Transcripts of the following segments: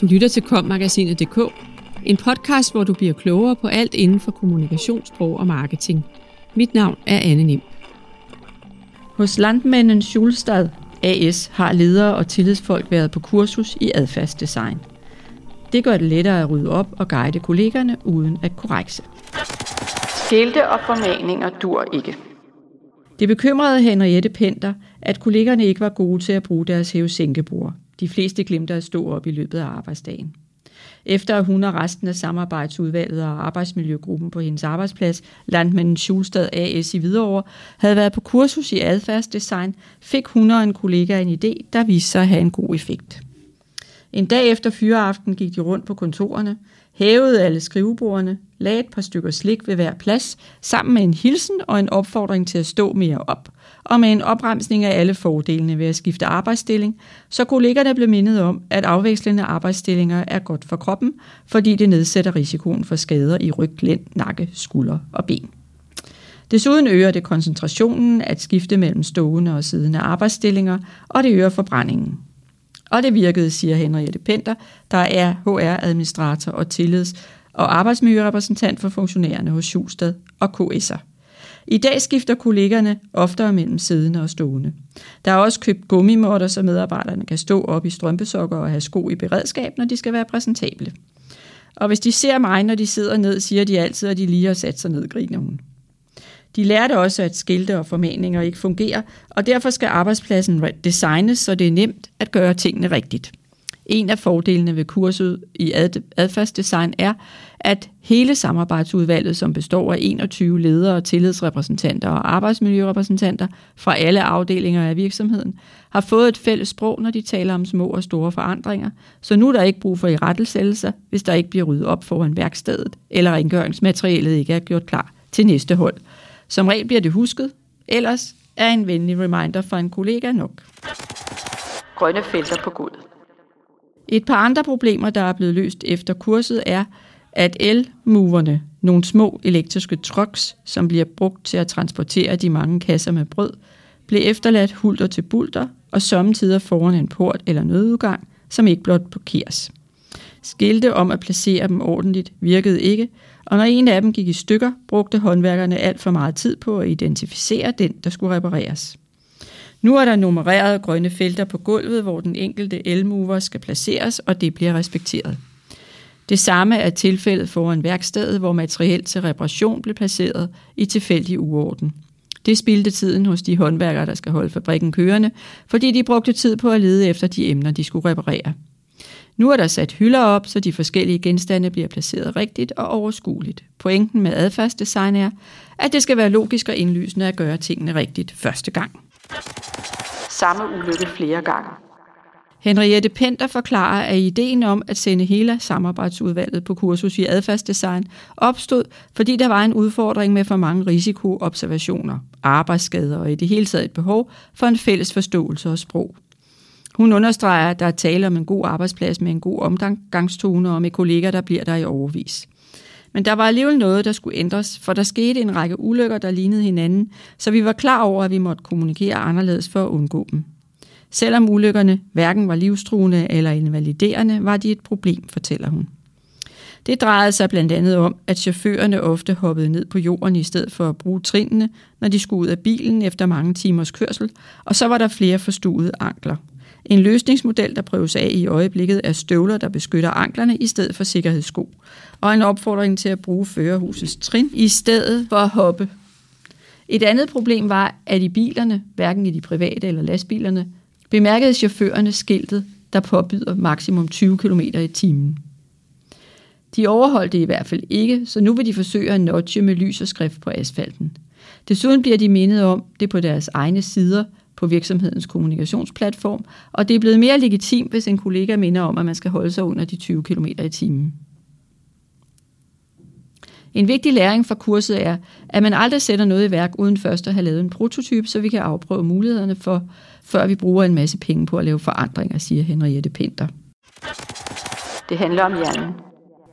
Du lytter til kommagasinet.dk, en podcast, hvor du bliver klogere på alt inden for kommunikationssprog og marketing. Mit navn er Anne Nim. Hos Landmænden Schulstad AS har ledere og tillidsfolk været på kursus i adfærdsdesign. Det gør det lettere at rydde op og guide kollegerne uden at korrekse. Skilte og formaninger dur ikke. Det bekymrede Henriette Penter, at kollegerne ikke var gode til at bruge deres hæve-sænkebord. De fleste glemte at stå op i løbet af arbejdsdagen. Efter at hun og resten af samarbejdsudvalget og arbejdsmiljøgruppen på hendes arbejdsplads, Landmanden Schulstad AS i Hvidovre, havde været på kursus i adfærdsdesign, fik hun og en kollega en idé, der viste sig at have en god effekt. En dag efter fyreaften gik de rundt på kontorerne, hævede alle skrivebordene, lagde et par stykker slik ved hver plads, sammen med en hilsen og en opfordring til at stå mere op, og med en opremsning af alle fordelene ved at skifte arbejdsstilling, så kollegerne blev mindet om, at afvekslende arbejdsstillinger er godt for kroppen, fordi det nedsætter risikoen for skader i ryg, lænd, nakke, skulder og ben. Desuden øger det koncentrationen at skifte mellem stående og siddende arbejdsstillinger, og det øger forbrændingen. Og det virkede, siger Henriette Penter, der er HR-administrator og tillids- og arbejdsmiljørepræsentant for funktionærerne hos Schulstad og KS'er. I dag skifter kollegerne oftere mellem siddende og stående. Der er også købt gummimåtter, så medarbejderne kan stå op i strømpesokker og have sko i beredskab, når de skal være præsentable. Og hvis de ser mig, når de sidder ned, siger de altid, at de lige har sat sig ned, griner hun. De lærte også, at skilte og formaninger ikke fungerer, og derfor skal arbejdspladsen designes, så det er nemt at gøre tingene rigtigt. En af fordelene ved kurset i adfærdsdesign er, at hele samarbejdsudvalget, som består af 21 ledere, tillidsrepræsentanter og arbejdsmiljørepræsentanter fra alle afdelinger af virksomheden, har fået et fælles sprog, når de taler om små og store forandringer, så nu er der ikke brug for i hvis der ikke bliver ryddet op foran værkstedet, eller rengøringsmaterialet ikke er gjort klar til næste hold. Som regel bliver det husket, ellers er en venlig reminder fra en kollega nok. Grønne felter på gulvet. Et par andre problemer, der er blevet løst efter kurset, er, at elmoverne, nogle små elektriske trucks, som bliver brugt til at transportere de mange kasser med brød, blev efterladt hulter til bulter og samtidig foran en port eller nødudgang, som ikke blot blokeres. Skilte om at placere dem ordentligt virkede ikke, og når en af dem gik i stykker, brugte håndværkerne alt for meget tid på at identificere den, der skulle repareres. Nu er der nummererede grønne felter på gulvet, hvor den enkelte elmover skal placeres, og det bliver respekteret. Det samme er tilfældet foran værkstedet, hvor materiel til reparation blev placeret i tilfældig uorden. Det spildte tiden hos de håndværkere, der skal holde fabrikken kørende, fordi de brugte tid på at lede efter de emner, de skulle reparere. Nu er der sat hylder op, så de forskellige genstande bliver placeret rigtigt og overskueligt. Pointen med adfærdsdesign er, at det skal være logisk og indlysende at gøre tingene rigtigt første gang. Samme ulykke flere gange. Henriette Penter forklarer, at ideen om at sende hele samarbejdsudvalget på kursus i adfærdsdesign opstod, fordi der var en udfordring med for mange risikoobservationer, arbejdsskader og i det hele taget et behov for en fælles forståelse og sprog. Hun understreger, at der er tale om en god arbejdsplads med en god omgangstone og med kolleger, der bliver der i overvis. Men der var alligevel noget, der skulle ændres, for der skete en række ulykker, der lignede hinanden, så vi var klar over, at vi måtte kommunikere anderledes for at undgå dem. Selvom ulykkerne hverken var livstruende eller invaliderende, var de et problem, fortæller hun. Det drejede sig blandt andet om, at chaufførerne ofte hoppede ned på jorden i stedet for at bruge trinene, når de skulle ud af bilen efter mange timers kørsel, og så var der flere forstuede ankler. En løsningsmodel, der prøves af i øjeblikket, er støvler, der beskytter anklerne i stedet for sikkerhedssko, og en opfordring til at bruge førerhusets trin i stedet for at hoppe. Et andet problem var, at i bilerne, hverken i de private eller lastbilerne, bemærkede chaufførerne skiltet, der påbyder maksimum 20 km i timen. De overholdt det i hvert fald ikke, så nu vil de forsøge at notche med lys og skrift på asfalten. Desuden bliver de mindet om det på deres egne sider på virksomhedens kommunikationsplatform, og det er blevet mere legitimt, hvis en kollega minder om, at man skal holde sig under de 20 km i timen. En vigtig læring fra kurset er, at man aldrig sætter noget i værk uden først at have lavet en prototype, så vi kan afprøve mulighederne for, før vi bruger en masse penge på at lave forandringer, siger Henriette Pinter. Det handler om hjernen.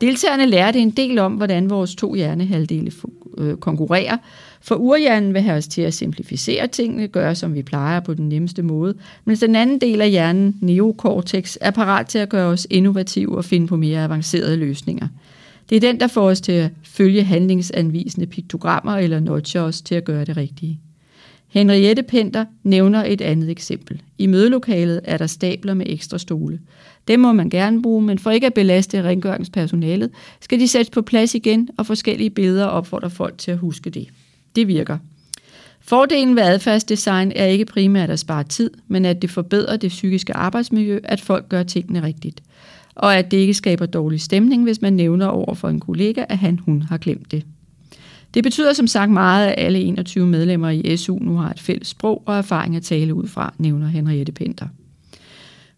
Deltagerne lærte en del om, hvordan vores to hjernehalvdele øh, konkurrere. For urhjernen vil have os til at simplificere tingene, gøre som vi plejer på den nemmeste måde, mens den anden del af hjernen, neokortex, er parat til at gøre os innovative og finde på mere avancerede løsninger. Det er den, der får os til at følge handlingsanvisende piktogrammer eller nudger os til at gøre det rigtige. Henriette Penter nævner et andet eksempel. I mødelokalet er der stabler med ekstra stole. Dem må man gerne bruge, men for ikke at belaste rengøringspersonalet, skal de sættes på plads igen, og forskellige billeder opfordrer folk til at huske det. Det virker. Fordelen ved adfærdsdesign er ikke primært at spare tid, men at det forbedrer det psykiske arbejdsmiljø, at folk gør tingene rigtigt. Og at det ikke skaber dårlig stemning, hvis man nævner over for en kollega, at han hun har glemt det. Det betyder som sagt meget, at alle 21 medlemmer i SU nu har et fælles sprog og erfaring at tale ud fra, nævner Henriette Penter.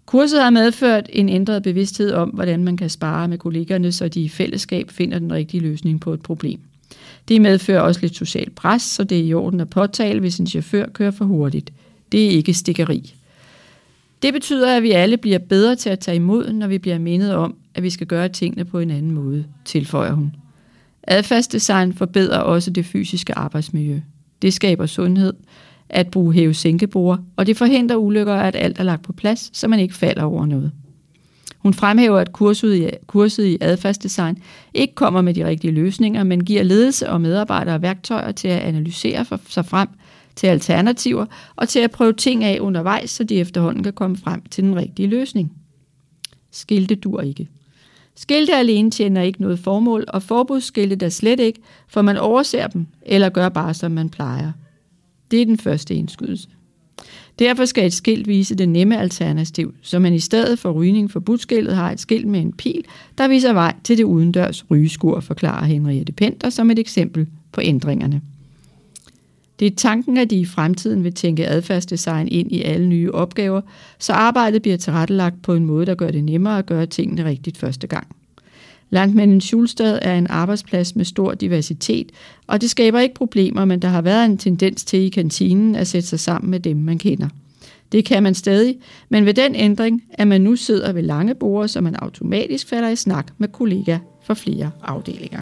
Kurset har medført en ændret bevidsthed om, hvordan man kan spare med kollegerne, så de i fællesskab finder den rigtige løsning på et problem. Det medfører også lidt social pres, så det er i orden at påtale, hvis en chauffør kører for hurtigt. Det er ikke stikkeri. Det betyder, at vi alle bliver bedre til at tage imod, når vi bliver mindet om, at vi skal gøre tingene på en anden måde, tilføjer hun. Adfærdsdesign forbedrer også det fysiske arbejdsmiljø. Det skaber sundhed, at bruge hæve sænkebord, og det forhindrer ulykker, at alt er lagt på plads, så man ikke falder over noget. Hun fremhæver, at kurset i, kurset i adfærdsdesign ikke kommer med de rigtige løsninger, men giver ledelse og medarbejdere værktøjer til at analysere for sig frem til alternativer og til at prøve ting af undervejs, så de efterhånden kan komme frem til den rigtige løsning. Skilte dur ikke. Skilte alene tjener ikke noget formål, og forbudsskilte der slet ikke, for man overser dem, eller gør bare som man plejer. Det er den første indskydelse. Derfor skal et skilt vise det nemme alternativ, så man i stedet for rygning for budskiltet har et skilt med en pil, der viser vej til det udendørs rygeskur, forklarer Henriette Penter som et eksempel på ændringerne. Det er tanken, at de i fremtiden vil tænke adfærdsdesign ind i alle nye opgaver, så arbejdet bliver tilrettelagt på en måde, der gør det nemmere at gøre tingene rigtigt første gang. Landmanden Schulstad er en arbejdsplads med stor diversitet, og det skaber ikke problemer, men der har været en tendens til i kantinen at sætte sig sammen med dem, man kender. Det kan man stadig, men ved den ændring, at man nu sidder ved lange borde, så man automatisk falder i snak med kollegaer fra flere afdelinger.